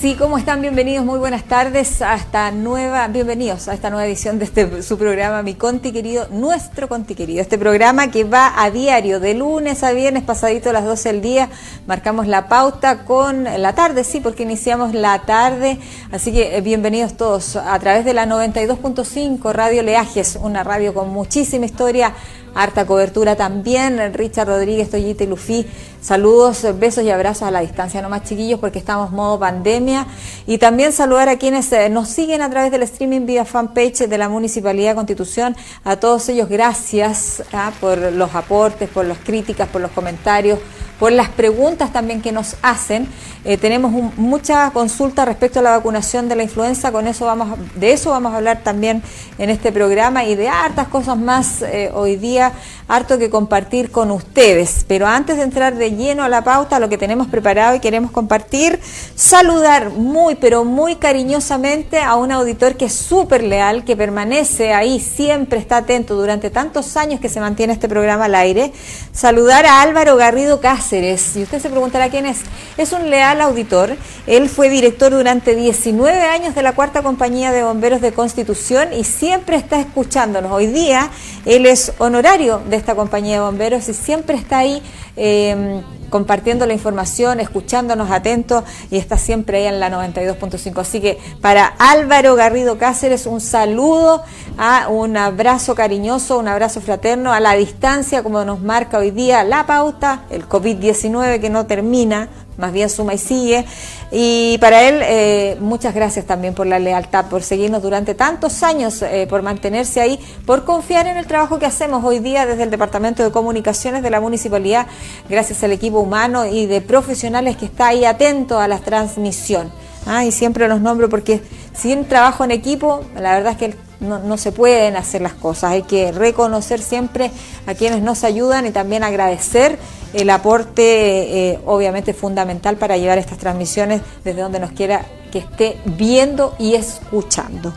Sí, ¿cómo están? Bienvenidos, muy buenas tardes a esta nueva, bienvenidos a esta nueva edición de este su programa, mi Conti querido, nuestro Conti querido. Este programa que va a diario, de lunes a viernes, pasadito a las 12 del día, marcamos la pauta con la tarde, sí, porque iniciamos la tarde, así que eh, bienvenidos todos a través de la 92.5 Radio Leajes, una radio con muchísima historia harta cobertura también. Richard Rodríguez, Toyita y Lufi, saludos, besos y abrazos a la distancia, no más chiquillos, porque estamos modo pandemia. Y también saludar a quienes eh, nos siguen a través del streaming vía fanpage de la Municipalidad de Constitución. A todos ellos, gracias ah, por los aportes, por las críticas, por los comentarios por las preguntas también que nos hacen. Eh, tenemos mucha consulta respecto a la vacunación de la influenza, con eso vamos, de eso vamos a hablar también en este programa y de hartas cosas más eh, hoy día, harto que compartir con ustedes. Pero antes de entrar de lleno a la pauta, lo que tenemos preparado y queremos compartir, saludar muy, pero muy cariñosamente a un auditor que es súper leal, que permanece ahí, siempre está atento durante tantos años que se mantiene este programa al aire. Saludar a Álvaro Garrido Cáceres y usted se preguntará quién es. Es un leal auditor. Él fue director durante 19 años de la cuarta compañía de bomberos de Constitución y siempre está escuchándonos. Hoy día él es honorario de esta compañía de bomberos y siempre está ahí. Eh, compartiendo la información, escuchándonos atentos y está siempre ahí en la 92.5. Así que para Álvaro Garrido Cáceres, un saludo, a un abrazo cariñoso, un abrazo fraterno a la distancia, como nos marca hoy día la pauta, el COVID-19 que no termina, más bien suma y sigue. Y para él, eh, muchas gracias también por la lealtad, por seguirnos durante tantos años, eh, por mantenerse ahí, por confiar en el trabajo que hacemos hoy día desde el Departamento de Comunicaciones de la Municipalidad, gracias al equipo humano y de profesionales que está ahí atento a la transmisión. Ah, y siempre los nombro porque sin trabajo en equipo, la verdad es que no, no, se pueden hacer las cosas. Hay que reconocer siempre a quienes nos ayudan y también agradecer el aporte, eh, obviamente, fundamental para llevar estas transmisiones desde donde nos quiera que esté viendo y escuchando.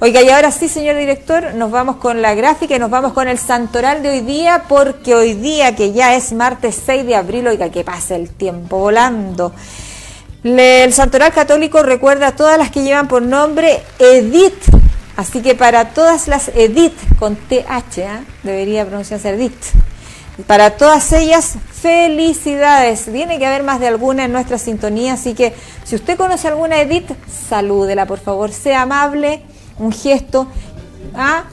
Oiga, y ahora sí, señor director, nos vamos con la gráfica y nos vamos con el santoral de hoy día, porque hoy día, que ya es martes 6 de abril, oiga, que pasa el tiempo volando. El santoral católico recuerda a todas las que llevan por nombre Edith. Así que para todas las Edith con TH, ¿eh? debería pronunciarse Edith. Para todas ellas, felicidades. Tiene que haber más de alguna en nuestra sintonía, así que si usted conoce alguna Edith, salúdela, por favor. Sea amable, un gesto, ¿ah?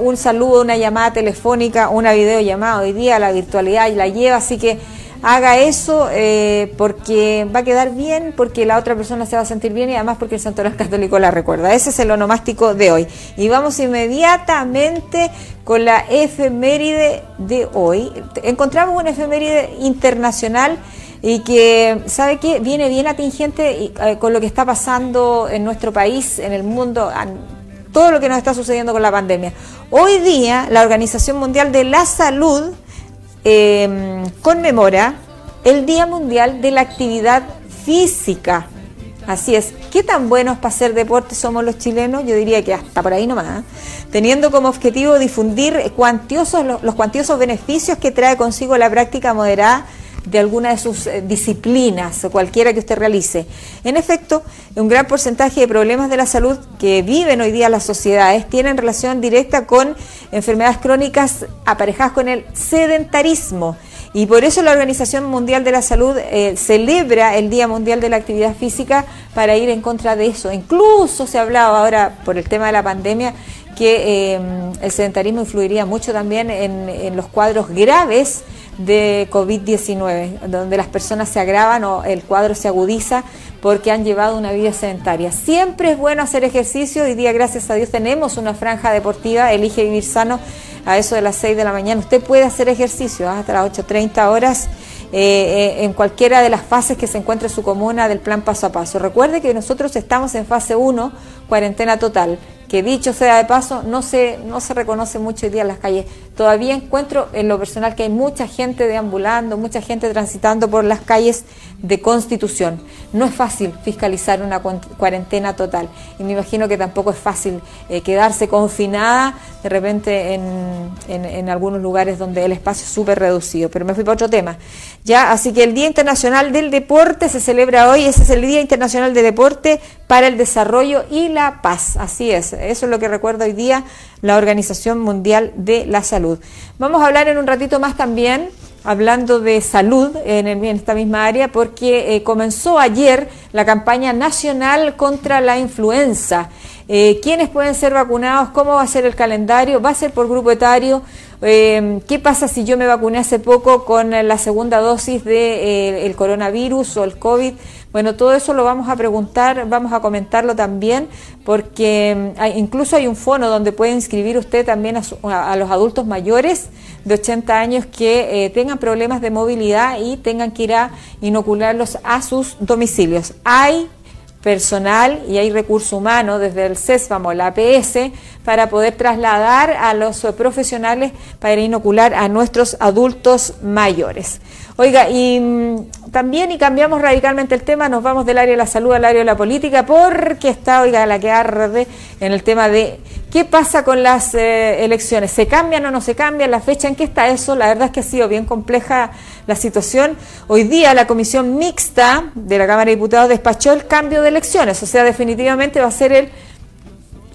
un saludo, una llamada telefónica, una videollamada. Hoy día la virtualidad la lleva, así que haga eso eh, porque va a quedar bien, porque la otra persona se va a sentir bien y además porque el santoral católico la recuerda. Ese es el onomástico de hoy. Y vamos inmediatamente con la efeméride de hoy. Encontramos una efeméride internacional y que, ¿sabe qué? Viene bien atingente eh, con lo que está pasando en nuestro país, en el mundo, todo lo que nos está sucediendo con la pandemia. Hoy día, la Organización Mundial de la Salud eh, conmemora el Día Mundial de la Actividad Física. Así es, ¿qué tan buenos para hacer deporte somos los chilenos? Yo diría que hasta por ahí nomás. ¿eh? Teniendo como objetivo difundir cuantiosos, los cuantiosos beneficios que trae consigo la práctica moderada de alguna de sus eh, disciplinas, cualquiera que usted realice. En efecto, un gran porcentaje de problemas de la salud que viven hoy día las sociedades tienen relación directa con enfermedades crónicas aparejadas con el sedentarismo. Y por eso la Organización Mundial de la Salud eh, celebra el Día Mundial de la Actividad Física para ir en contra de eso. Incluso se ha hablado ahora por el tema de la pandemia que eh, el sedentarismo influiría mucho también en, los cuadros graves de COVID-19, donde las personas se agravan o el cuadro se agudiza porque han llevado una vida sedentaria. Siempre es bueno hacer ejercicio. Hoy día, gracias a Dios, tenemos una franja deportiva, Elige Vivir Sano, a eso de las 6 de la mañana. Usted puede hacer ejercicio ¿ah? hasta las 8.30 horas. Eh, eh, en cualquiera de las fases que se encuentre su comuna del plan paso a paso. Recuerde que nosotros estamos en fase 1, cuarentena total, que dicho sea de paso, no se, no se reconoce mucho hoy día en las calles. Todavía encuentro en lo personal que hay mucha gente deambulando, mucha gente transitando por las calles de Constitución. No es fácil fiscalizar una cuarentena total y me imagino que tampoco es fácil eh, quedarse confinada de repente en, en, algunos lugares donde el espacio es súper reducido. Pero me fui para otro tema. Ya, así que el Día Internacional del Deporte se celebra hoy, ese es el Día Internacional de Deporte para el Desarrollo y la Paz. Así es, eso es lo que recuerda hoy día la Organización Mundial de la Salud. Vamos a hablar en un ratito más también hablando de salud en, esta misma área, porque eh, comenzó ayer la campaña nacional contra la influenza. Eh, ¿Quiénes pueden ser vacunados? ¿Cómo va a ser el calendario? ¿Va a ser por grupo etario? Eh, ¿Qué pasa si yo me vacuné hace poco con la segunda dosis del de, el coronavirus o el COVID? Bueno, todo eso lo vamos a preguntar, vamos a comentarlo también, porque mm, incluso hay un fono donde puede inscribir usted también a, los adultos mayores de 80 años que eh, tengan problemas de movilidad y tengan que ir a inocularlos a sus domicilios. Hay personal y hay recurso humano desde el CESFAM o la APS para poder trasladar a los profesionales para inocular a nuestros adultos mayores. Oiga, y mm, también, y cambiamos radicalmente el tema, nos vamos del área de la salud al área de la política, porque está, oiga, la que arde en el tema de qué pasa con las eh, elecciones. ¿Se cambian o no se cambian? ¿La fecha en qué está eso? La verdad es que ha sido bien compleja la situación. Hoy día la comisión mixta de la Cámara de Diputados despachó el cambio de elecciones, o sea, definitivamente va a ser el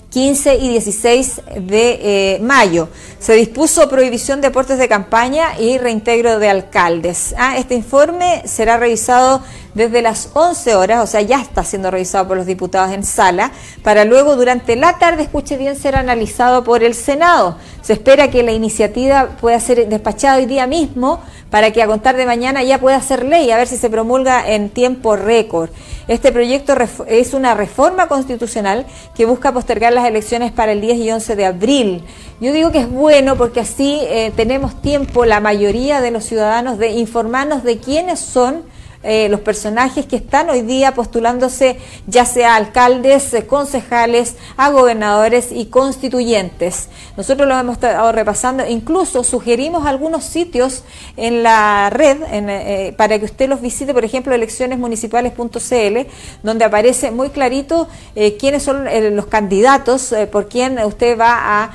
15 y 16 de eh, mayo. Se dispuso prohibición de aportes de campaña y reintegro de alcaldes. Ah, este informe será revisado desde las 11 horas, o sea, ya está siendo revisado por los diputados en sala, para luego durante la tarde, escuche bien, ser analizado por el Senado. Se espera que la iniciativa pueda ser despachada hoy día mismo para que a contar de mañana ya pueda ser ley, a ver si se promulga en tiempo récord. Este proyecto es una reforma constitucional que busca postergar las elecciones para el 10 y 11 de abril. Yo digo que es bueno porque así eh, tenemos tiempo, la mayoría de los ciudadanos, de informarnos de quiénes son eh, los personajes que están hoy día postulándose, ya sea alcaldes, eh, concejales, a gobernadores y constituyentes. Nosotros lo hemos estado repasando, incluso sugerimos algunos sitios en la red eh, para que usted los visite, por ejemplo, eleccionesmunicipales.cl, donde aparece muy clarito quiénes son los candidatos, por quién usted va a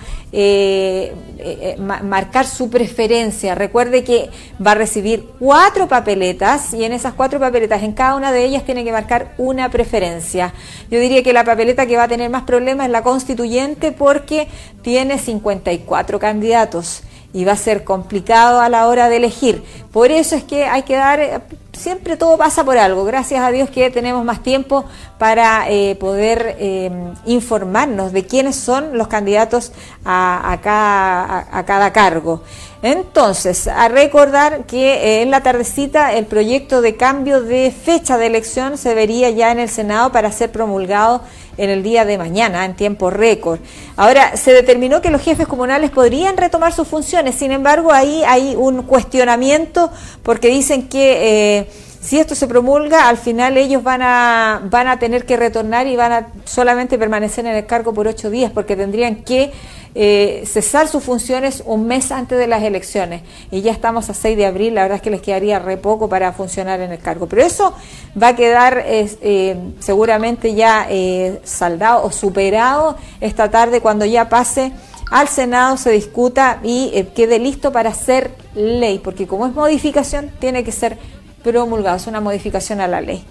marcar su preferencia. Recuerde que va a recibir cuatro papeletas y en esas cuatro papeletas, en cada una de ellas tiene que marcar una preferencia. Yo diría que la papeleta que va a tener más problemas es la constituyente porque tiene 54 candidatos y va a ser complicado a la hora de elegir. Por eso es que hay que dar, eh, siempre todo pasa por algo. Gracias a Dios que tenemos más tiempo para eh, poder eh, informarnos de quiénes son los candidatos a, cada, a cada cargo. Entonces, a recordar que en la tardecita el proyecto de cambio de fecha de elección se vería ya en el Senado para ser promulgado en el día de mañana, en tiempo récord. Ahora, se determinó que los jefes comunales podrían retomar sus funciones, sin embargo, ahí hay un cuestionamiento porque dicen que... Eh, si esto se promulga, al final ellos van a, van a tener que retornar y van a solamente permanecer en el cargo por ocho días, porque tendrían que eh, cesar sus funciones un mes antes de las elecciones. Y ya estamos a 6 de abril, la verdad es que les quedaría re poco para funcionar en el cargo. Pero eso va a quedar eh, seguramente ya eh, saldado o superado esta tarde cuando ya pase al Senado, se discuta y quede listo para ser ley, porque como es modificación, tiene que ser promulgado, es una modificación a la ley.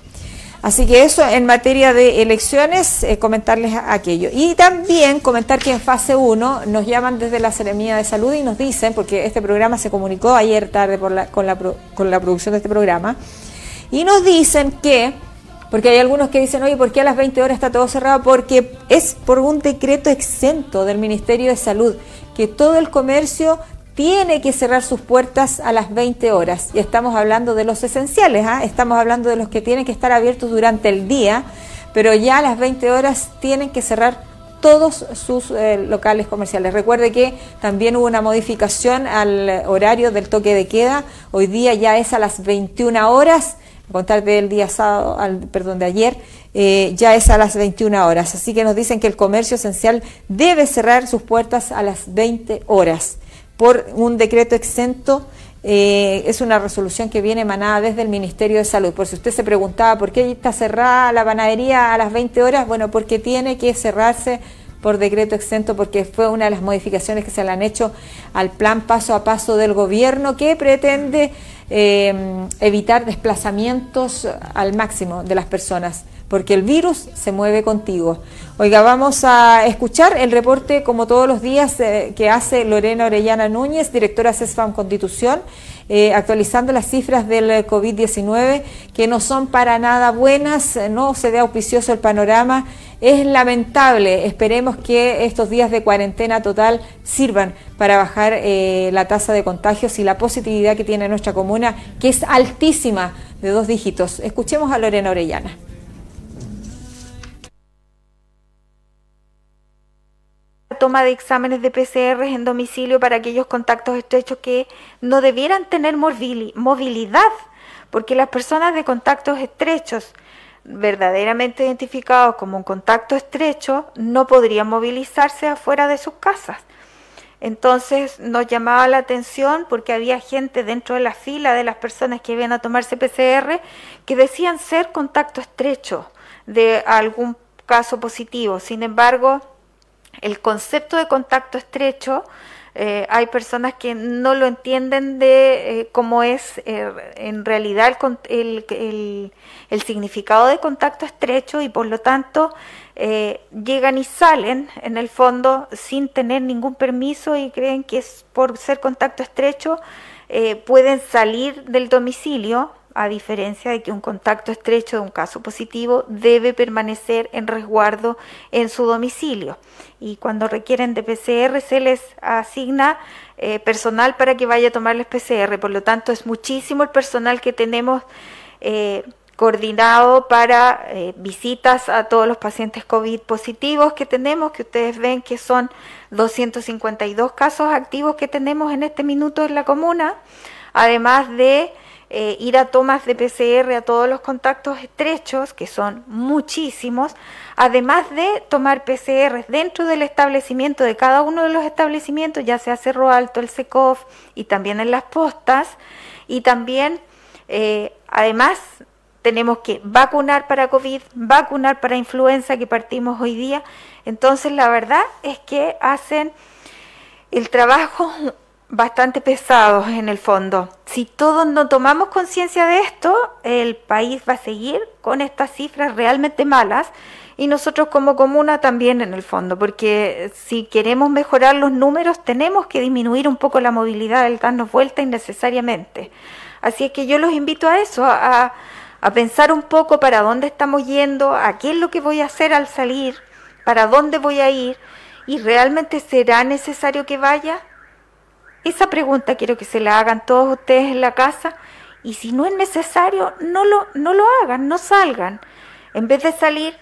Así que eso en materia de elecciones, eh, comentarles aquello. Y también comentar que en fase 1 nos llaman desde la Seremía de Salud y nos dicen, porque este programa se comunicó ayer tarde con, la, con la producción de este programa, y nos dicen que, porque hay algunos que dicen, oye, ¿por qué a las 20 horas está todo cerrado? Porque es por un decreto exento del Ministerio de Salud, que todo el comercio tiene que cerrar sus puertas a las 20 horas. Y estamos hablando de los esenciales, ¿ah? estamos hablando de los que tienen que estar abiertos durante el día, pero ya a las 20 horas tienen que cerrar todos sus eh, locales comerciales. Recuerde que también hubo una modificación al horario del toque de queda. Hoy día ya es a las 21 horas, a contar del día sábado, al, perdón, de ayer, eh, ya es a las 21 horas. Así que nos dicen que el comercio esencial debe cerrar sus puertas a las 20 horas por un decreto exento. Eh, es una resolución que viene emanada desde el Ministerio de Salud. Por si usted se preguntaba por qué está cerrada la panadería a las 20 horas, bueno, porque tiene que cerrarse por decreto exento porque fue una de las modificaciones que se le han hecho al plan paso a paso del gobierno que pretende eh, evitar desplazamientos al máximo de las personas porque el virus se mueve contigo. Oiga, vamos a escuchar el reporte, como todos los días, eh, que hace Lorena Orellana Núñez, directora CESFAM Constitución, eh, actualizando las cifras del COVID-19, que no son para nada buenas, no se ve auspicioso el panorama. Es lamentable, esperemos que estos días de cuarentena total sirvan para bajar eh, la tasa de contagios y la positividad que tiene nuestra comuna, que es altísima de dos dígitos. Escuchemos a Lorena Orellana. Toma de exámenes de PCR en domicilio para aquellos contactos estrechos que no debieran tener movilidad, porque las personas de contactos estrechos verdaderamente identificados como un contacto estrecho no podrían movilizarse afuera de sus casas. Entonces nos llamaba la atención porque había gente dentro de la fila de las personas que iban a tomarse PCR que decían ser contacto estrecho de algún caso positivo. Sin embargo, el concepto de contacto estrecho, eh, hay personas que no lo entienden de eh, cómo es eh, en realidad el, el, significado de contacto estrecho y por lo tanto llegan y salen en el fondo sin tener ningún permiso y creen que es por ser contacto estrecho pueden salir del domicilio a diferencia de que un contacto estrecho de un caso positivo debe permanecer en resguardo en su domicilio. Y cuando requieren de PCR se les asigna eh, personal para que vaya a tomarles PCR. Por lo tanto, es muchísimo el personal que tenemos eh, coordinado para eh, visitas a todos los pacientes COVID positivos que tenemos, que ustedes ven que son 252 casos activos que tenemos en este minuto en la comuna, además de eh, ir a tomas de PCR a todos los contactos estrechos, que son muchísimos, además de tomar PCR dentro del establecimiento de cada uno de los establecimientos, ya sea Cerro Alto, el SECOF y también en las postas, y también, eh, además, tenemos que vacunar para COVID, vacunar para influenza que partimos hoy día. Entonces, la verdad es que hacen el trabajo bastante pesados en el fondo. Si todos no tomamos conciencia de esto, el país va a seguir con estas cifras realmente malas y nosotros como comuna también en el fondo, porque si queremos mejorar los números tenemos que disminuir un poco la movilidad, el darnos vuelta innecesariamente. Así es que yo los invito a eso, a, a pensar un poco para dónde estamos yendo, a qué es lo que voy a hacer al salir, para dónde voy a ir y realmente será necesario que vaya esa pregunta quiero que se la hagan todos ustedes en la casa y si no es necesario, no lo, no lo hagan, no salgan. En vez de salir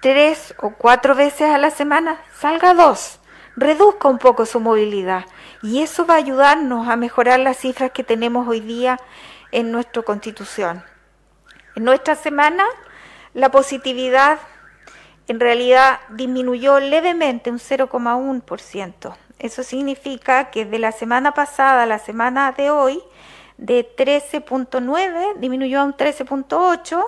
tres o cuatro veces a la semana, salga dos. Reduzca un poco su movilidad y eso va a ayudarnos a mejorar las cifras que tenemos hoy día en nuestra constitución. En nuestra semana, la positividad en realidad disminuyó levemente un 0,1%. Eso significa que de la semana pasada a la semana de hoy, de 13.9 disminuyó a un 13.8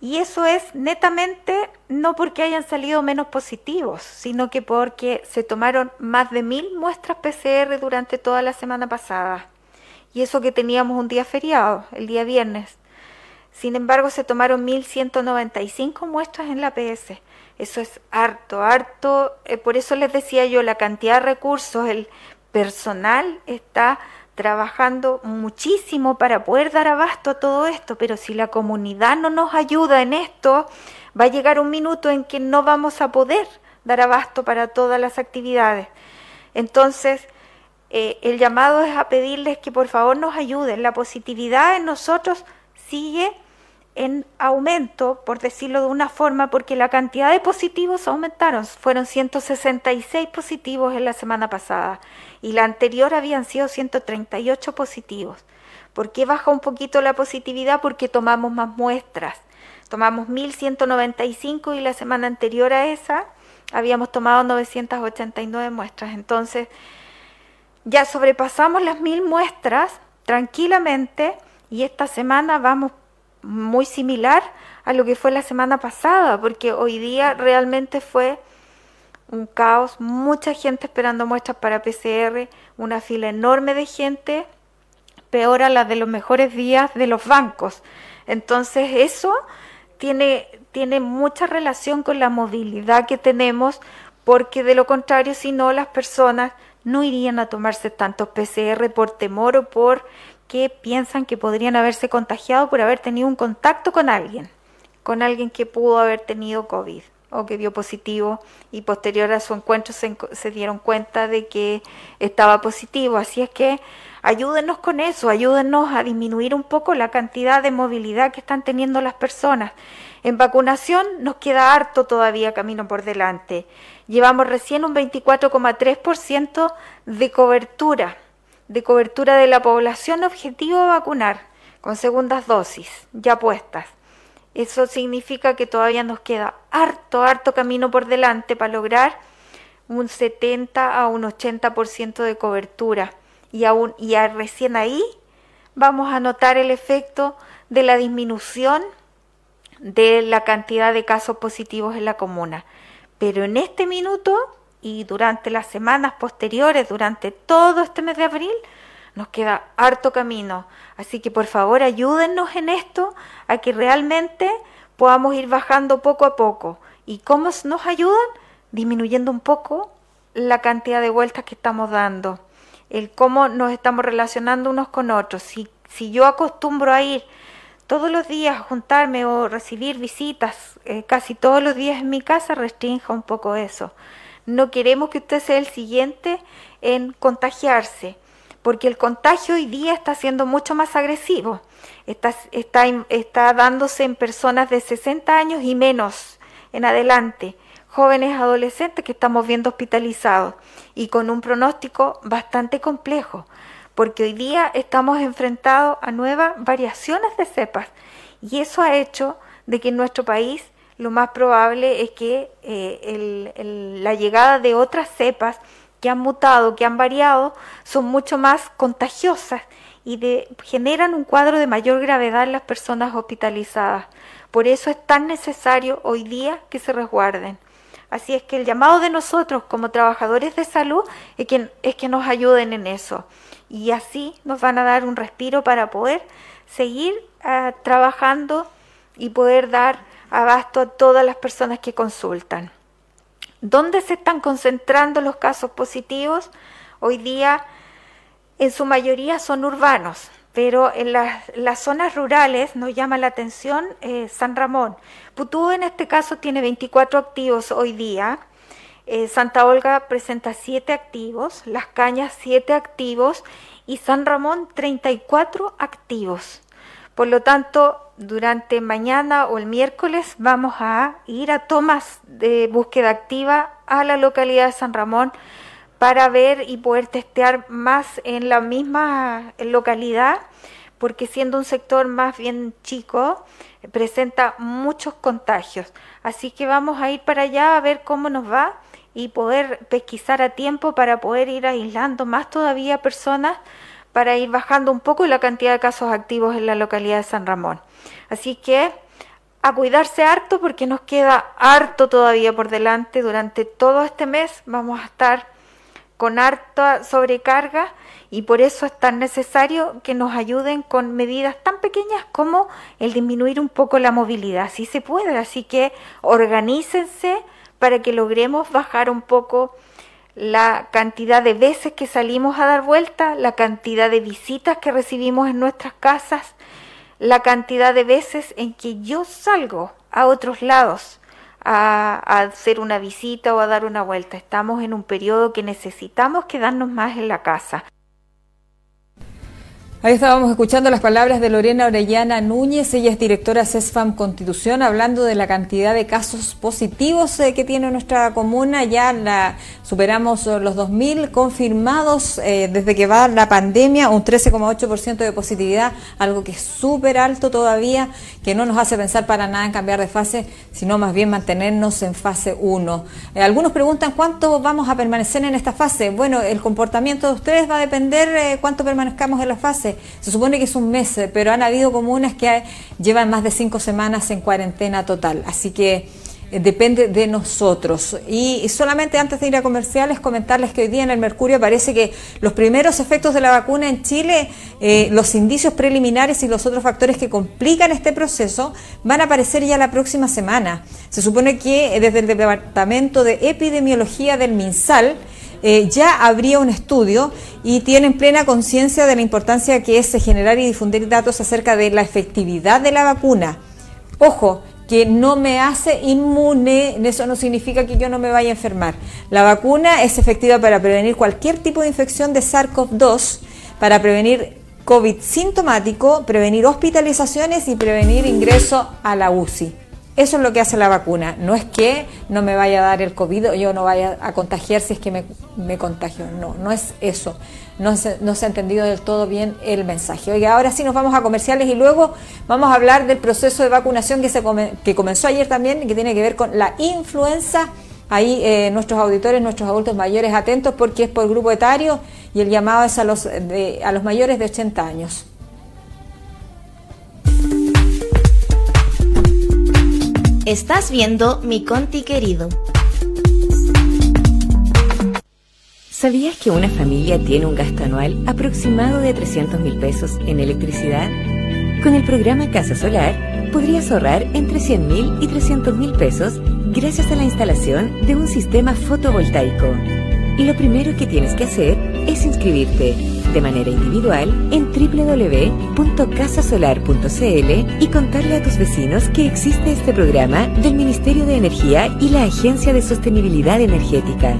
y eso es netamente no porque hayan salido menos positivos, sino que porque se tomaron más de mil muestras PCR durante toda la semana pasada. Y eso que teníamos un día feriado, el día viernes. Sin embargo, se tomaron 1.195 muestras en la PS. Eso es harto, harto. Eh, por eso les decía yo, la cantidad de recursos, el personal está trabajando muchísimo para poder dar abasto a todo esto, pero si la comunidad no nos ayuda en esto, va a llegar un minuto en que no vamos a poder dar abasto para todas las actividades. Entonces, eh, el llamado es a pedirles que por favor nos ayuden. La positividad en nosotros sigue en aumento, por decirlo de una forma, porque la cantidad de positivos aumentaron. Fueron 166 positivos en la semana pasada y la anterior habían sido 138 positivos. ¿Por qué baja un poquito la positividad? Porque tomamos más muestras. Tomamos 1.195 y la semana anterior a esa habíamos tomado 989 muestras. Entonces, ya sobrepasamos las mil muestras tranquilamente y esta semana vamos muy similar a lo que fue la semana pasada, porque hoy día realmente fue un caos, mucha gente esperando muestras para PCR, una fila enorme de gente, peor a la de los mejores días de los bancos. Entonces eso tiene, tiene mucha relación con la movilidad que tenemos, porque de lo contrario, si no, las personas no irían a tomarse tantos PCR por temor o por que piensan que podrían haberse contagiado por haber tenido un contacto con alguien, con alguien que pudo haber tenido COVID o que dio positivo y posterior a su encuentro se, se, dieron cuenta de que estaba positivo. Así es que ayúdenos con eso, ayúdenos a disminuir un poco la cantidad de movilidad que están teniendo las personas. En vacunación nos queda harto todavía camino por delante. Llevamos recién un 24,3% de cobertura de cobertura de la población objetivo vacunar con segundas dosis ya puestas. Eso significa que todavía nos queda harto, harto camino por delante para lograr un 70 a un 80% de cobertura. Y, aún, y recién ahí vamos a notar el efecto de la disminución de la cantidad de casos positivos en la comuna. Pero en este minuto y durante las semanas posteriores, durante todo este mes de abril, nos queda harto camino. Así que por favor ayúdennos en esto a que realmente podamos ir bajando poco a poco. ¿Y cómo nos ayudan? Disminuyendo un poco la cantidad de vueltas que estamos dando, el cómo nos estamos relacionando unos con otros. Si, si yo acostumbro a ir todos los días a juntarme o recibir visitas eh, casi todos los días en mi casa, restrinja un poco eso. No queremos que usted sea el siguiente en contagiarse, porque el contagio hoy día está siendo mucho más agresivo. Está, está, está dándose en personas de 60 años y menos en adelante, jóvenes adolescentes que estamos viendo hospitalizados y con un pronóstico bastante complejo, porque hoy día estamos enfrentados a nuevas variaciones de cepas y eso ha hecho de que en nuestro país lo más probable es que eh, la llegada de otras cepas que han mutado, que han variado, son mucho más contagiosas y generan un cuadro de mayor gravedad en las personas hospitalizadas. Por eso es tan necesario hoy día que se resguarden. Así es que el llamado de nosotros como trabajadores de salud es que, nos ayuden en eso. Y así nos van a dar un respiro para poder seguir ah, trabajando y poder dar abasto a todas las personas que consultan. ¿Dónde se están concentrando los casos positivos? Hoy día en su mayoría son urbanos, pero en las, zonas rurales nos llama la atención eh, San Ramón. Putú en este caso tiene 24 activos hoy día. Eh, Santa Olga presenta 7 activos, Las Cañas 7 activos y San Ramón 34 activos. Por lo tanto, durante mañana o el miércoles vamos a ir a tomas de búsqueda activa a la localidad de San Ramón para ver y poder testear más en la misma localidad, porque siendo un sector más bien chico, presenta muchos contagios. Así que vamos a ir para allá a ver cómo nos va y poder pesquisar a tiempo para poder ir aislando más todavía personas para ir bajando un poco la cantidad de casos activos en la localidad de San Ramón. Así que a cuidarse harto porque nos queda harto todavía por delante. Durante todo este mes vamos a estar con harta sobrecarga y por eso es tan necesario que nos ayuden con medidas tan pequeñas como el disminuir un poco la movilidad, si se puede. Así que organícense para que logremos bajar un poco la cantidad de veces que salimos a dar vuelta, la cantidad de visitas que recibimos en nuestras casas, la cantidad de veces en que yo salgo a otros lados a, hacer una visita o a dar una vuelta. Estamos en un periodo que necesitamos quedarnos más en la casa. Ahí estábamos escuchando las palabras de Lorena Orellana Núñez, ella es directora CESFAM Constitución, hablando de la cantidad de casos positivos eh, que tiene nuestra comuna. Ya la, superamos los 2.000 confirmados eh, desde que va la pandemia, un 13,8% de positividad, algo que es súper alto todavía, que no nos hace pensar para nada en cambiar de fase, sino más bien mantenernos en fase 1. Eh, algunos preguntan cuánto vamos a permanecer en esta fase. Bueno, el comportamiento de ustedes va a depender cuánto permanezcamos en la fase. Se supone que es un mes, eh, pero han habido comunas que llevan más de cinco semanas en cuarentena total. Así que eh, depende de nosotros. Y solamente antes de ir a comerciales, comentarles que hoy día en el Mercurio parece que los primeros efectos de la vacuna en Chile, eh, los indicios preliminares y los otros factores que complican este proceso van a aparecer ya la próxima semana. Se supone que desde el Departamento de Epidemiología del MinSal, eh, ya habría un estudio y tienen plena conciencia de la importancia que es generar y difundir datos acerca de la efectividad de la vacuna. Ojo, que no me hace inmune, eso no significa que yo no me vaya a enfermar. La vacuna es efectiva para prevenir cualquier tipo de infección de SARS-CoV-2, para prevenir COVID sintomático, prevenir hospitalizaciones y prevenir ingreso a la UCI. Eso es lo que hace la vacuna. No es que no me vaya a dar el COVID o yo no vaya a contagiar si es que me, contagio. No, no es eso. No se, no se, ha entendido del todo bien el mensaje. Oiga, ahora sí nos vamos a comerciales y luego vamos a hablar del proceso de vacunación que, se que comenzó ayer también y que tiene que ver con la influenza. Ahí eh, nuestros auditores, nuestros adultos mayores atentos porque es por grupo etario y el llamado es a los, a los mayores de 80 años. Estás viendo Mi Conti querido. ¿Sabías que una familia tiene un gasto anual aproximado de 300 mil pesos en electricidad? Con el programa Casa Solar podrías ahorrar entre 100 mil y 300 mil pesos gracias a la instalación de un sistema fotovoltaico. Y lo primero que tienes que hacer es inscribirte de manera individual en www.casasolar.cl y contarle a tus vecinos que existe este programa del Ministerio de Energía y la Agencia de Sostenibilidad Energética.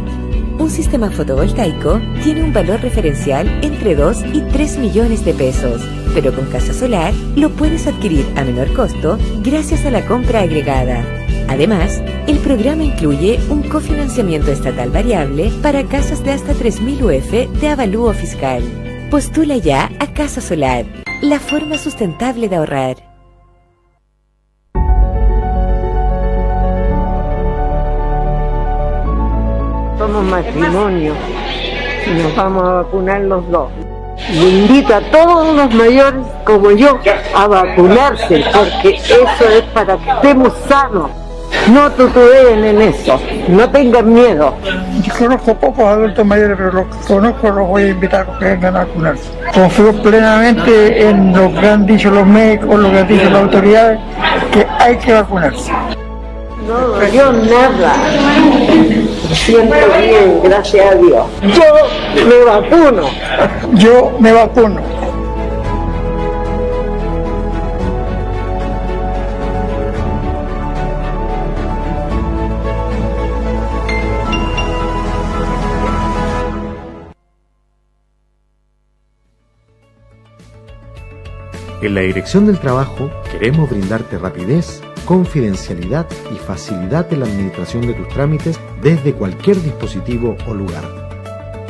Un sistema fotovoltaico tiene un valor referencial entre 2 y 3 millones de pesos, pero con Casa Solar lo puedes adquirir a menor costo gracias a la compra agregada. Además, el programa incluye un cofinanciamiento estatal variable para casas de hasta 3.000 UF de avalúo fiscal. Postula ya a Casa Solar, la forma sustentable de ahorrar. Somos matrimonio y nos vamos a vacunar los dos. Y invito a todos los mayores como yo a vacunarse porque eso es para que estemos sanos. No tutubeen en eso, no tengan miedo. Yo conozco pocos adultos mayores, pero los que conozco los voy a invitar a que vengan a vacunarse. Confío plenamente en lo que han dicho los médicos, lo que han dicho las autoridades, que hay que vacunarse. No, yo nada. Siento bien, gracias a Dios. Yo me vacuno. Yo me vacuno. En la Dirección del Trabajo queremos brindarte rapidez, confidencialidad y facilidad en la administración de tus trámites desde cualquier dispositivo o lugar.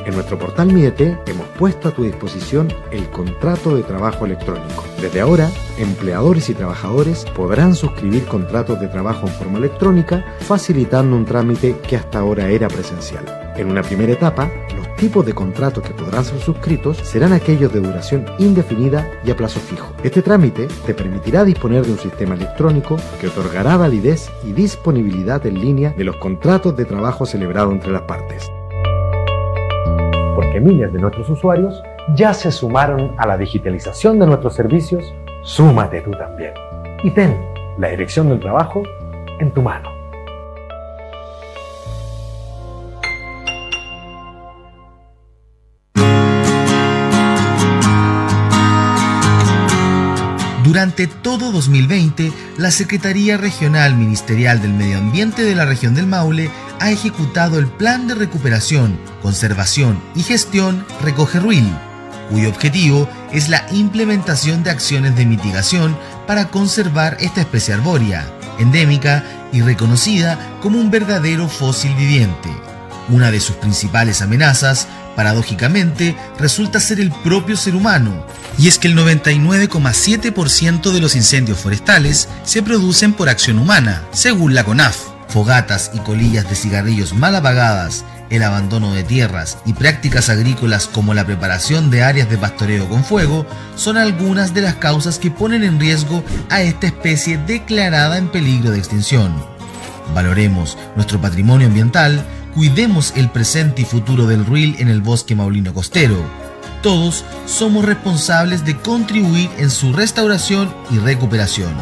En nuestro portal Miete hemos puesto a tu disposición el contrato de trabajo electrónico. Desde ahora, empleadores y trabajadores podrán suscribir contratos de trabajo en forma electrónica, facilitando un trámite que hasta ahora era presencial. En una primera etapa, tipos de contratos que podrán ser suscritos serán aquellos de duración indefinida y a plazo fijo. Este trámite te permitirá disponer de un sistema electrónico que otorgará validez y disponibilidad en línea de los contratos de trabajo celebrados entre las partes. Porque miles de nuestros usuarios ya se sumaron a la digitalización de nuestros servicios, súmate tú también. Y ten la dirección del trabajo en tu mano. Durante todo 2020, la Secretaría Regional Ministerial del Medio Ambiente de la región del Maule ha ejecutado el Plan de Recuperación, Conservación y Gestión Recoge Ruil, cuyo objetivo es la implementación de acciones de mitigación para conservar esta especie arbórea, endémica y reconocida como un verdadero fósil viviente. Una de sus principales amenazas, paradójicamente, resulta ser el propio ser humano, y es que el 99,7% de los incendios forestales se producen por acción humana, según la CONAF. Fogatas y colillas de cigarrillos mal apagadas, el abandono de tierras y prácticas agrícolas como la preparación de áreas de pastoreo con fuego son algunas de las causas que ponen en riesgo a esta especie declarada en peligro de extinción. Valoremos nuestro patrimonio ambiental, cuidemos el presente y futuro del ruil en el bosque maulino costero. Todos somos responsables de contribuir en su restauración y recuperación.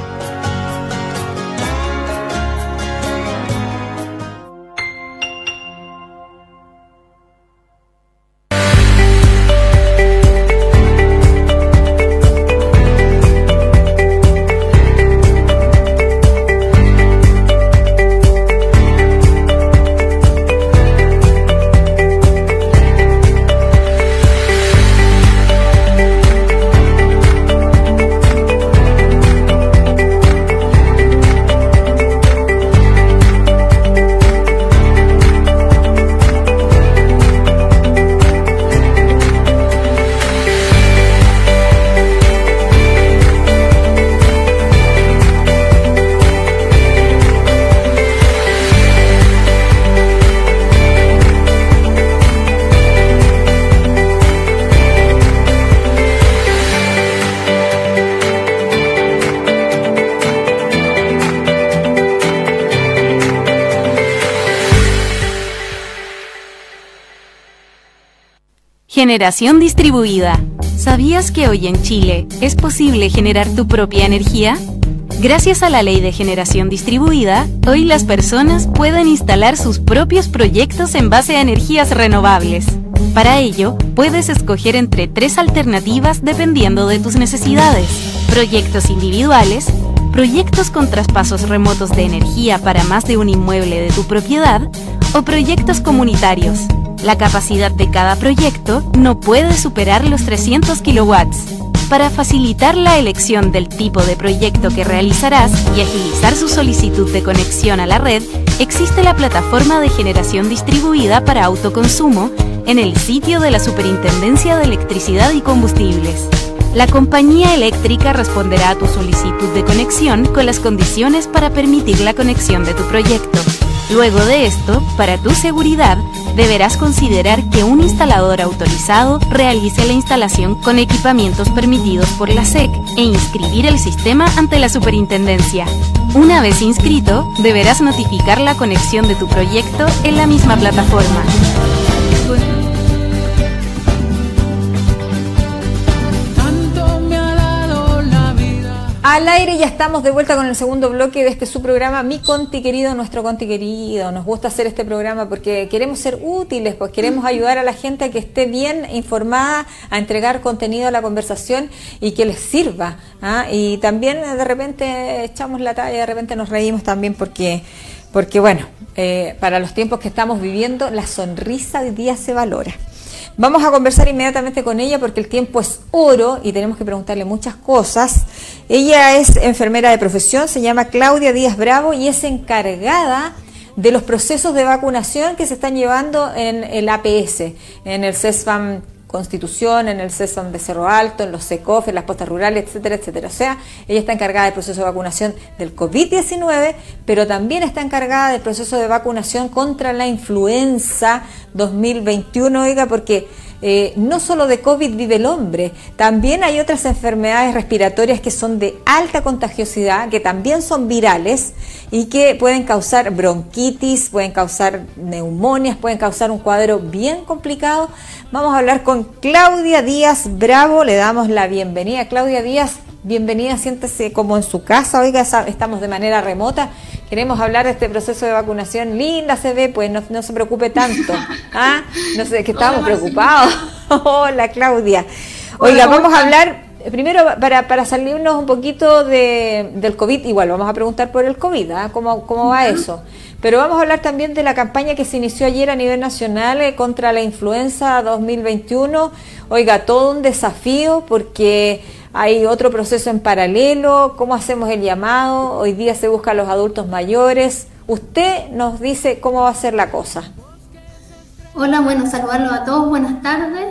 Generación distribuida. ¿Sabías que hoy en Chile es posible generar tu propia energía? Gracias a la ley de generación distribuida, hoy las personas pueden instalar sus propios proyectos en base a energías renovables. Para ello, puedes escoger entre tres alternativas dependiendo de tus necesidades. Proyectos individuales, proyectos con traspasos remotos de energía para más de un inmueble de tu propiedad o proyectos comunitarios. La capacidad de cada proyecto no puede superar los 300 kilowatts. Para facilitar la elección del tipo de proyecto que realizarás y agilizar su solicitud de conexión a la red, existe la plataforma de generación distribuida para autoconsumo en el sitio de la Superintendencia de Electricidad y Combustibles. La compañía eléctrica responderá a tu solicitud de conexión con las condiciones para permitir la conexión de tu proyecto. Luego de esto, para tu seguridad, deberás considerar que un instalador autorizado realice la instalación con equipamientos permitidos por la SEC e inscribir el sistema ante la superintendencia. Una vez inscrito, deberás notificar la conexión de tu proyecto en la misma plataforma. Al aire ya estamos de vuelta con el segundo bloque de este su programa, Mi Conti Querido, nuestro Conti Querido. Nos gusta hacer este programa porque queremos ser útiles, pues queremos ayudar a la gente a que esté bien informada, a entregar contenido a la conversación y que les sirva. ¿ah? Y también de repente echamos la talla, de repente nos reímos también porque, porque bueno, eh, para los tiempos que estamos viviendo, la sonrisa hoy día se valora. Vamos a conversar inmediatamente con ella porque el tiempo es oro y tenemos que preguntarle muchas cosas. Ella es enfermera de profesión, se llama Claudia Díaz Bravo y es encargada de los procesos de vacunación que se están llevando en el APS, en el CESFAM Constitución, en el CESFAM de Cerro Alto, en los SECOF, en las postas rurales, etcétera, etcétera. O sea, ella está encargada del proceso de vacunación del COVID-19, pero también está encargada del proceso de vacunación contra la influenza 2021, oiga, porque eh, no solo de COVID vive el hombre, también hay otras enfermedades respiratorias que son de alta contagiosidad, que también son virales y que pueden causar bronquitis, pueden causar neumonias, pueden causar un cuadro bien complicado. Vamos a hablar con Claudia Díaz Bravo, le damos la bienvenida. Claudia Díaz, bienvenida, siéntese como en su casa, oiga, estamos de manera remota queremos hablar de este proceso de vacunación. Linda se ve, pues no, se preocupe tanto. ¿Ah? No sé, que estamos preocupados. Hola, Claudia. Oiga, vamos a hablar primero, para, para salirnos un poquito de, del COVID, igual vamos a preguntar por el COVID, ¿ah? ¿Cómo, ¿Cómo va eso? Pero vamos a hablar también de la campaña que se inició ayer a nivel nacional eh, contra la influenza 2021. Oiga, todo un desafío porque hay otro proceso en paralelo. ¿Cómo hacemos el llamado? Hoy día se busca a los adultos mayores. Usted nos dice cómo va a ser la cosa. Hola, bueno, saludarlos a todos. Buenas tardes.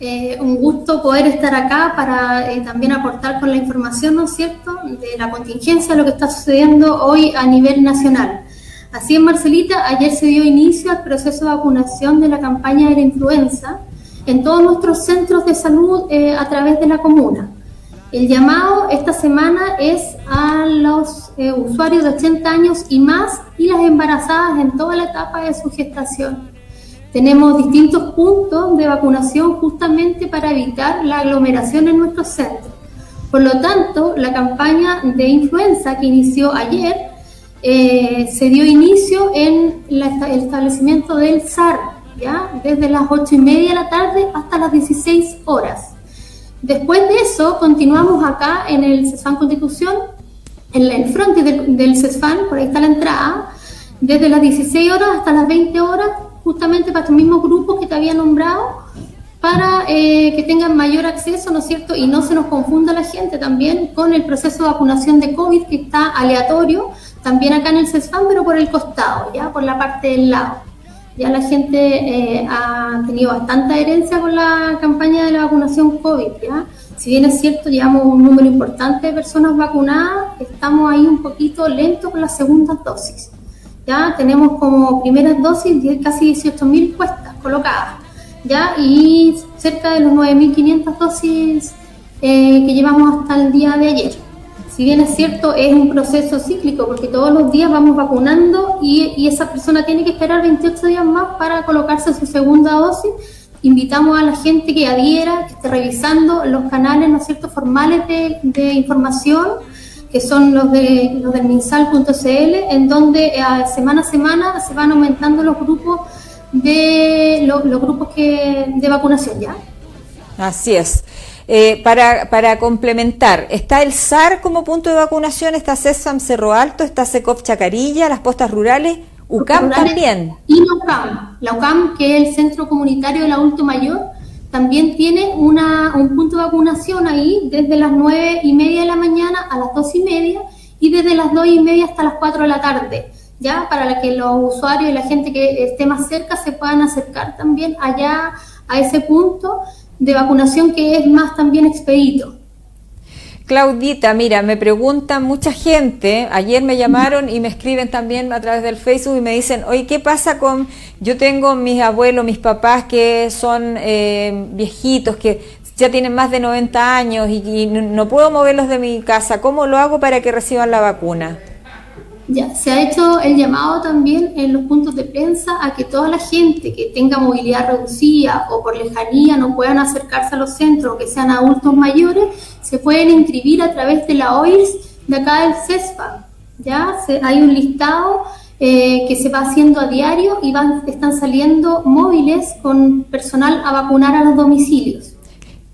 Eh, un gusto poder estar acá para eh, también aportar con la información, ¿no es cierto?, de la contingencia, lo que está sucediendo hoy a nivel nacional. Así en Marcelita, ayer se dio inicio al proceso de vacunación de la campaña de la influenza en todos nuestros centros de salud eh, a través de la comuna. El llamado esta semana es a los eh, usuarios de 80 años y más y las embarazadas en toda la etapa de su gestación. Tenemos distintos puntos de vacunación justamente para evitar la aglomeración en nuestros centros. Por lo tanto, la campaña de influenza que inició ayer eh, se dio inicio en el establecimiento del SAR, ¿ya? desde las 8 y media de la tarde hasta las 16 horas. Después de eso, continuamos acá en el CESFAN Constitución, en el frente del, del CESFAN, por ahí está la entrada, desde las 16 horas hasta las 20 horas, justamente para estos mismos grupos que te había nombrado, para eh, que tengan mayor acceso, ¿no es cierto? Y no se nos confunda la gente también con el proceso de vacunación de COVID que está aleatorio, también acá en el CESFAM, pero por el costado, ya por la parte del lado. Ya la gente eh, ha tenido bastante adherencia con la campaña de la vacunación COVID, ¿ya? Si bien es cierto, llevamos un número importante de personas vacunadas, estamos ahí un poquito lentos con las segundas dosis. Ya tenemos como primeras dosis casi 18.000 puestas, colocadas, ya, y cerca de los 9.500 dosis eh, que llevamos hasta el día de ayer si bien es cierto, es un proceso cíclico, porque todos los días vamos vacunando y, esa persona tiene que esperar 28 días más para colocarse su segunda dosis. Invitamos a la gente que adhiera, que esté revisando los canales, ¿no es formales de, información, que son los, de, los del minsal.cl, en donde eh, semana a semana se van aumentando los grupos de los, grupos que, de vacunación, ¿ya? Así es. Eh, para, para complementar, está el SAR como punto de vacunación, está CESAM Cerro Alto, está SECOP Chacarilla, las postas rurales, UCAM también. Y la UCAM, la UCAM, que es el Centro Comunitario del Adulto Mayor, también tiene una, un punto de vacunación ahí desde las nueve y media de la mañana a las dos y media y desde las dos y media hasta las 4 de la tarde, ya para que los usuarios y la gente que esté más cerca se puedan acercar también allá a ese punto de vacunación que es más también expedito. Claudita, mira, me preguntan mucha gente, ayer me llamaron y me escriben también a través del Facebook y me dicen, oye, ¿qué pasa con, yo tengo mis abuelos, mis papás que son eh, viejitos, que ya tienen más de 90 años y no puedo moverlos de mi casa, ¿cómo lo hago para que reciban la vacuna? Ya, se ha hecho el llamado también en los puntos de prensa a que toda la gente que tenga movilidad reducida o por lejanía no puedan acercarse a los centros, que sean adultos mayores, se pueden inscribir a través de la OIRS de acá del CESPA. Ya hay un listado eh, que se va haciendo a diario y van, están saliendo móviles con personal a vacunar a los domicilios.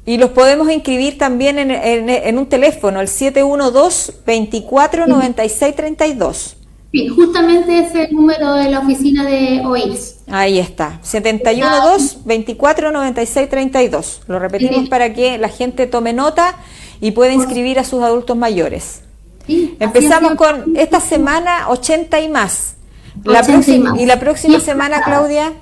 Y los podemos inscribir también en, un teléfono, el 712-249632. Sí, justamente es el número de la oficina de OIS. Ahí está, 712-249632. Lo repetimos para que la gente tome nota y pueda inscribir a sus adultos mayores. Empezamos con esta semana 80 y más. La próxima, y, la próxima semana, Claudia.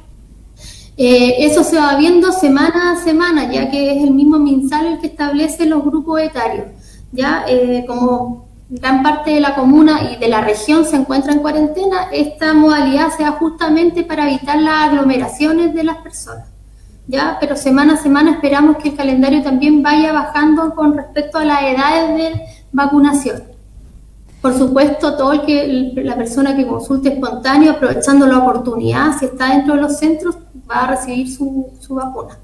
Eh, eso se va viendo semana a semana, ya que es el mismo MinSal el que establece los grupos etarios. Ya eh, como gran parte de la comuna y de la región se encuentra en cuarentena, esta modalidad se da justamente para evitar las aglomeraciones de las personas. ¿ya? Pero semana a semana esperamos que el calendario también vaya bajando con respecto a las edades de vacunación. Por supuesto, todo el que la persona que consulte espontáneo, aprovechando la oportunidad, si está dentro de los centros, va a recibir su, vacuna.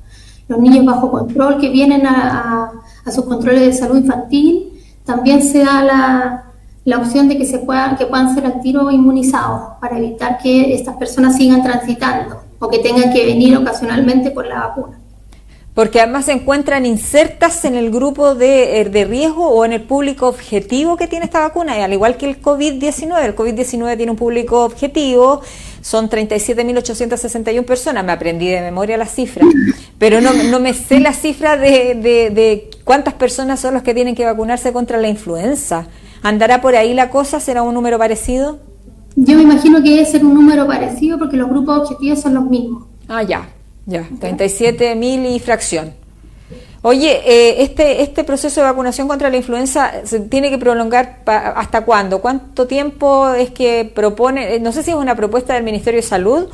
Los niños bajo control que vienen a, sus controles de salud infantil, también se da la, la opción de que, se puedan, que puedan ser al tiro inmunizados para evitar que estas personas sigan transitando o que tengan que venir ocasionalmente por la vacuna. Porque además se encuentran insertas en el grupo de, de, riesgo o en el público objetivo que tiene esta vacuna, y al igual que el COVID-19. El COVID-19 tiene un público objetivo, son 37.861 personas, me aprendí de memoria la cifra, pero no, no me sé la cifra de, de, de cuántas personas son los que tienen que vacunarse contra la influenza. ¿Andará por ahí la cosa? ¿Será un número parecido? Yo me imagino que debe ser un número parecido porque los grupos objetivos son los mismos. Ah, ya, ya, 37 mil y fracción. Oye, eh, este, este proceso de vacunación contra la influenza se tiene que prolongar hasta cuándo? ¿Cuánto tiempo es que propone? Eh, no sé si es una propuesta del Ministerio de Salud,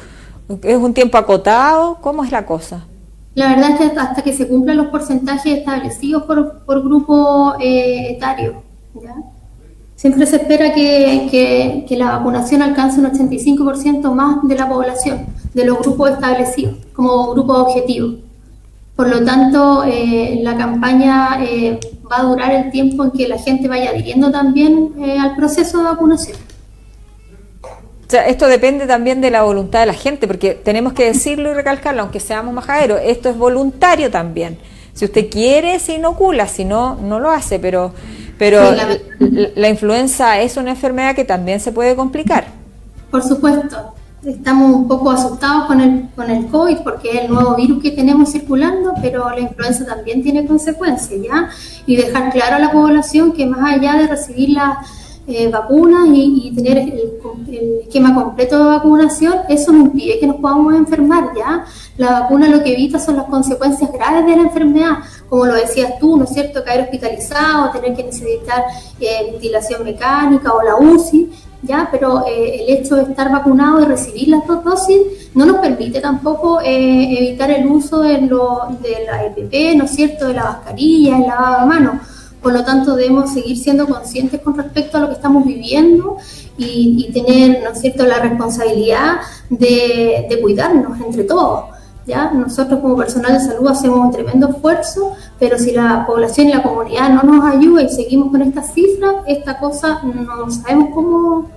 es un tiempo acotado, ¿cómo es la cosa? La verdad es que hasta que se cumplan los porcentajes establecidos por, por grupo eh, etario. ¿ya? Siempre se espera que, que, la vacunación alcance un 85% más de la población, de los grupos establecidos como grupos objetivos. Por lo tanto, eh, la campaña eh, va a durar el tiempo en que la gente vaya adhiriendo también eh, al proceso de vacunación. O sea, esto depende también de la voluntad de la gente, porque tenemos que decirlo y recalcarlo, aunque seamos majaderos, esto es voluntario también. Si usted quiere, se inocula, si no, no lo hace, pero pero la, influenza es una enfermedad que también se puede complicar. Por supuesto, estamos un poco asustados con el, con el COVID porque es el nuevo virus que tenemos circulando, pero la influenza también tiene consecuencias, ¿ya? Y dejar claro a la población que más allá de recibir las eh, vacunas y, tener el, esquema completo de vacunación, eso no impide que nos podamos enfermar, ¿ya? La vacuna lo que evita son las consecuencias graves de la enfermedad, como lo decías tú, ¿no es cierto?, caer hospitalizado, tener que necesitar eh, ventilación mecánica o la UCI, ¿ya? Pero eh, el hecho de estar vacunado y recibir las dos dosis no nos permite tampoco evitar el uso de, lo, de la EPP, ¿no es cierto?, de la mascarilla, el lavado de manos por lo tanto, debemos seguir siendo conscientes con respecto a lo que estamos viviendo y, tener, ¿no es cierto?, la responsabilidad de, cuidarnos entre todos. ¿Ya? Nosotros como personal de salud hacemos un tremendo esfuerzo, pero si la población y la comunidad no nos ayuda y seguimos con estas cifras, esta cosa no sabemos cómo,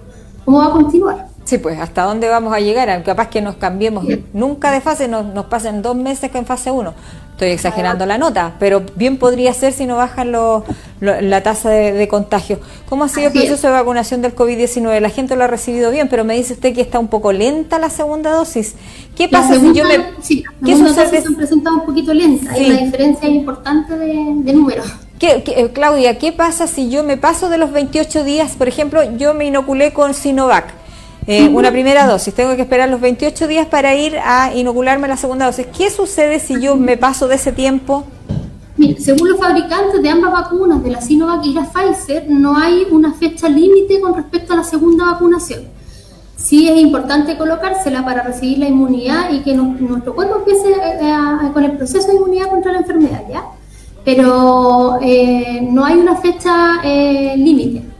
cómo va a continuar. Sí, pues hasta dónde vamos a llegar, capaz que nos cambiemos nunca de fase, nos, nos pasen dos meses que en fase 1. Estoy exagerando la nota, pero bien podría ser si no bajan la tasa de, contagio. ¿Cómo ha sido el proceso de vacunación del COVID-19? La gente lo ha recibido bien, pero me dice usted que está un poco lenta la segunda dosis. ¿Qué pasa si yo me... Sí, ¿qué sucede? se han presentado un poquito lenta, hay una diferencia importante de, de números. Eh, Claudia, ¿qué pasa si yo me paso de los 28 días? Por ejemplo, yo me inoculé con Sinovac eh, una primera dosis, tengo que esperar los 28 días para ir a inocularme la segunda dosis. ¿Qué sucede si yo me paso de ese tiempo? Según los fabricantes de ambas vacunas, de la Sinovac y la Pfizer, no hay una fecha límite con respecto a la segunda vacunación. Sí es importante colocársela para recibir la inmunidad y que nuestro cuerpo empiece eh, con el proceso de inmunidad contra la enfermedad, ¿ya? Pero eh, no hay una fecha límite.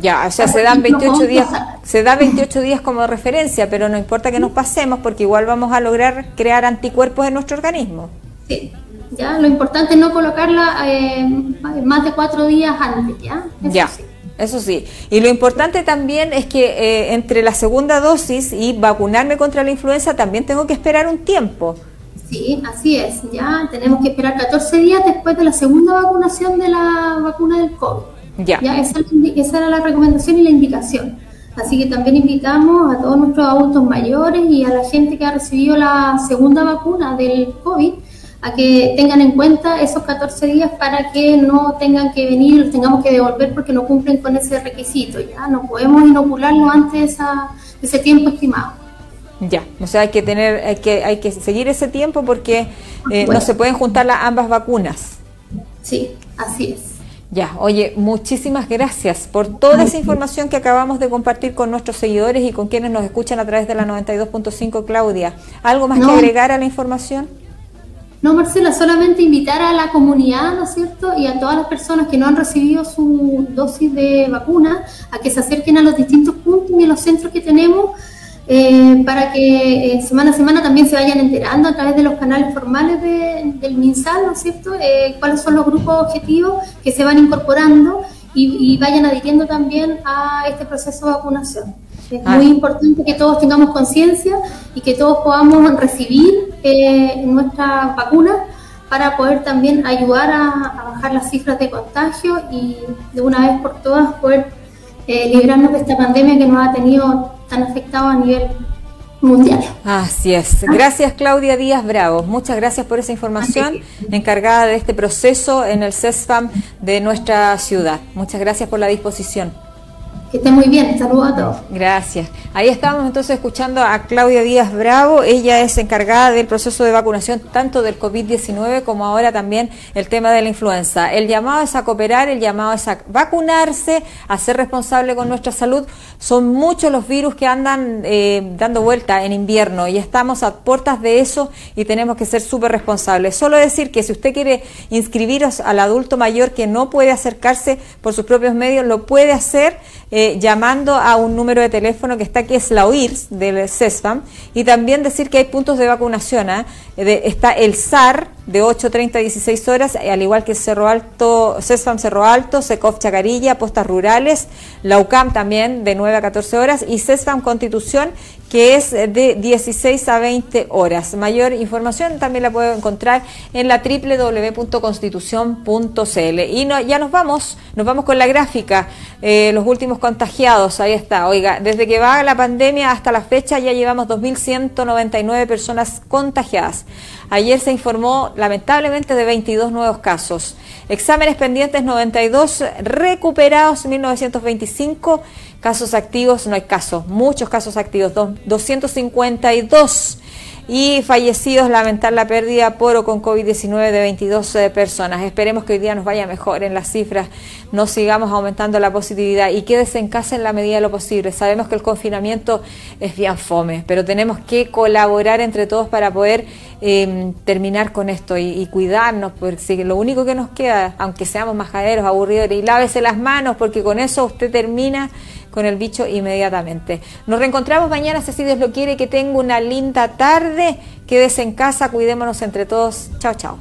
Ya, o sea, se dan 28 días, se da 28 días como referencia, pero no importa que nos pasemos porque igual vamos a lograr crear anticuerpos en nuestro organismo. Sí, ya, lo importante es no colocarla eh, más de cuatro días antes, ¿ya? Eso ya. Sí. Eso sí. Y lo importante también es que eh, entre la segunda dosis y vacunarme contra la influenza también tengo que esperar un tiempo. Sí, así es. Ya tenemos que esperar 14 días después de la segunda vacunación de la vacuna del COVID. Ya. Esa, era la recomendación y la indicación. Así que también invitamos a todos nuestros adultos mayores y a la gente que ha recibido la segunda vacuna del COVID a que tengan en cuenta esos 14 días para que no tengan que venir los tengamos que devolver porque no cumplen con ese requisito. Ya no podemos inocularlo antes de, ese tiempo estimado. Ya, o sea, hay que tener, hay que, hay que seguir ese tiempo porque eh, no se pueden juntar las ambas vacunas. Sí, así es. Ya, oye, muchísimas gracias por toda esa información que acabamos de compartir con nuestros seguidores y con quienes nos escuchan a través de la 92.5, Claudia. ¿Algo más que agregar a la información? No, Marcela, solamente invitar a la comunidad, ¿no es cierto? Y a todas las personas que no han recibido su dosis de vacuna a que se acerquen a los distintos puntos y a los centros que tenemos eh, para que eh, semana a semana también se vayan enterando a través de los canales formales del MinSal, ¿no es cierto?, eh, cuáles son los grupos objetivos que se van incorporando y, vayan adhiriendo también a este proceso de vacunación. Es ah. muy importante que todos tengamos conciencia y que todos podamos recibir nuestra vacuna para poder también ayudar a, bajar las cifras de contagio y de una vez por todas poder eh, librarnos de esta pandemia que nos ha tenido tan afectado a nivel mundial. Así es. Gracias Claudia Díaz Bravo. Muchas gracias por esa información encargada de este proceso en el CESFAM de nuestra ciudad. Muchas gracias por la disposición. Que esté muy bien, saludos a todos. Gracias. Ahí estamos entonces escuchando a Claudia Díaz Bravo. Ella es encargada del proceso de vacunación tanto del COVID-19 como ahora también el tema de la influenza. El llamado es a cooperar, el llamado es a vacunarse, a ser responsable con nuestra salud. Son muchos los virus que andan eh, dando vuelta en invierno y estamos a puertas de eso y tenemos que ser súper responsables. Solo decir que si usted quiere inscribiros al adulto mayor que no puede acercarse por sus propios medios, lo puede hacer. Eh, llamando a un número de teléfono que está aquí, es la OIRS del CESFAM, y también decir que hay puntos de vacunación. ¿ah? está el SAR de 8.30 a 16 horas, al igual que Cerro Alto, CESFAM Cerro Alto, SECOF Chacarilla, Postas Rurales, la UCAM también de 9 a 14 horas, y CESFAM Constitución que es de 16 a 20 horas. Mayor información también la puedo encontrar en la www.constitución.cl. Y no, ya nos vamos, nos vamos con la gráfica, eh, los últimos contagiados, ahí está. Oiga, desde que va la pandemia hasta la fecha ya llevamos 2.199 personas contagiadas. Ayer se informó lamentablemente de 22 nuevos casos. Exámenes pendientes 92, recuperados 1925 Casos activos, no hay casos, muchos casos activos, 252 y fallecidos, lamentar la pérdida por o con COVID-19 de 22 eh, personas. Esperemos que hoy día nos vaya mejor en las cifras, no sigamos aumentando la positividad y quédese en casa en la medida de lo posible. Sabemos que el confinamiento es bien fome, pero tenemos que colaborar entre todos para poder em, terminar con esto y, cuidarnos, porque lo único que nos queda, aunque seamos majaderos, aburridos, y lávese las manos, porque con eso usted termina con el bicho inmediatamente. Nos reencontramos mañana, si Dios lo quiere, que tenga una linda tarde. Quédese en casa, cuidémonos entre todos. Chao, chao.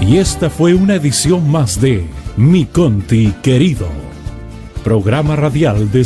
Y esta fue una edición más de Mi Conti Querido, programa radial de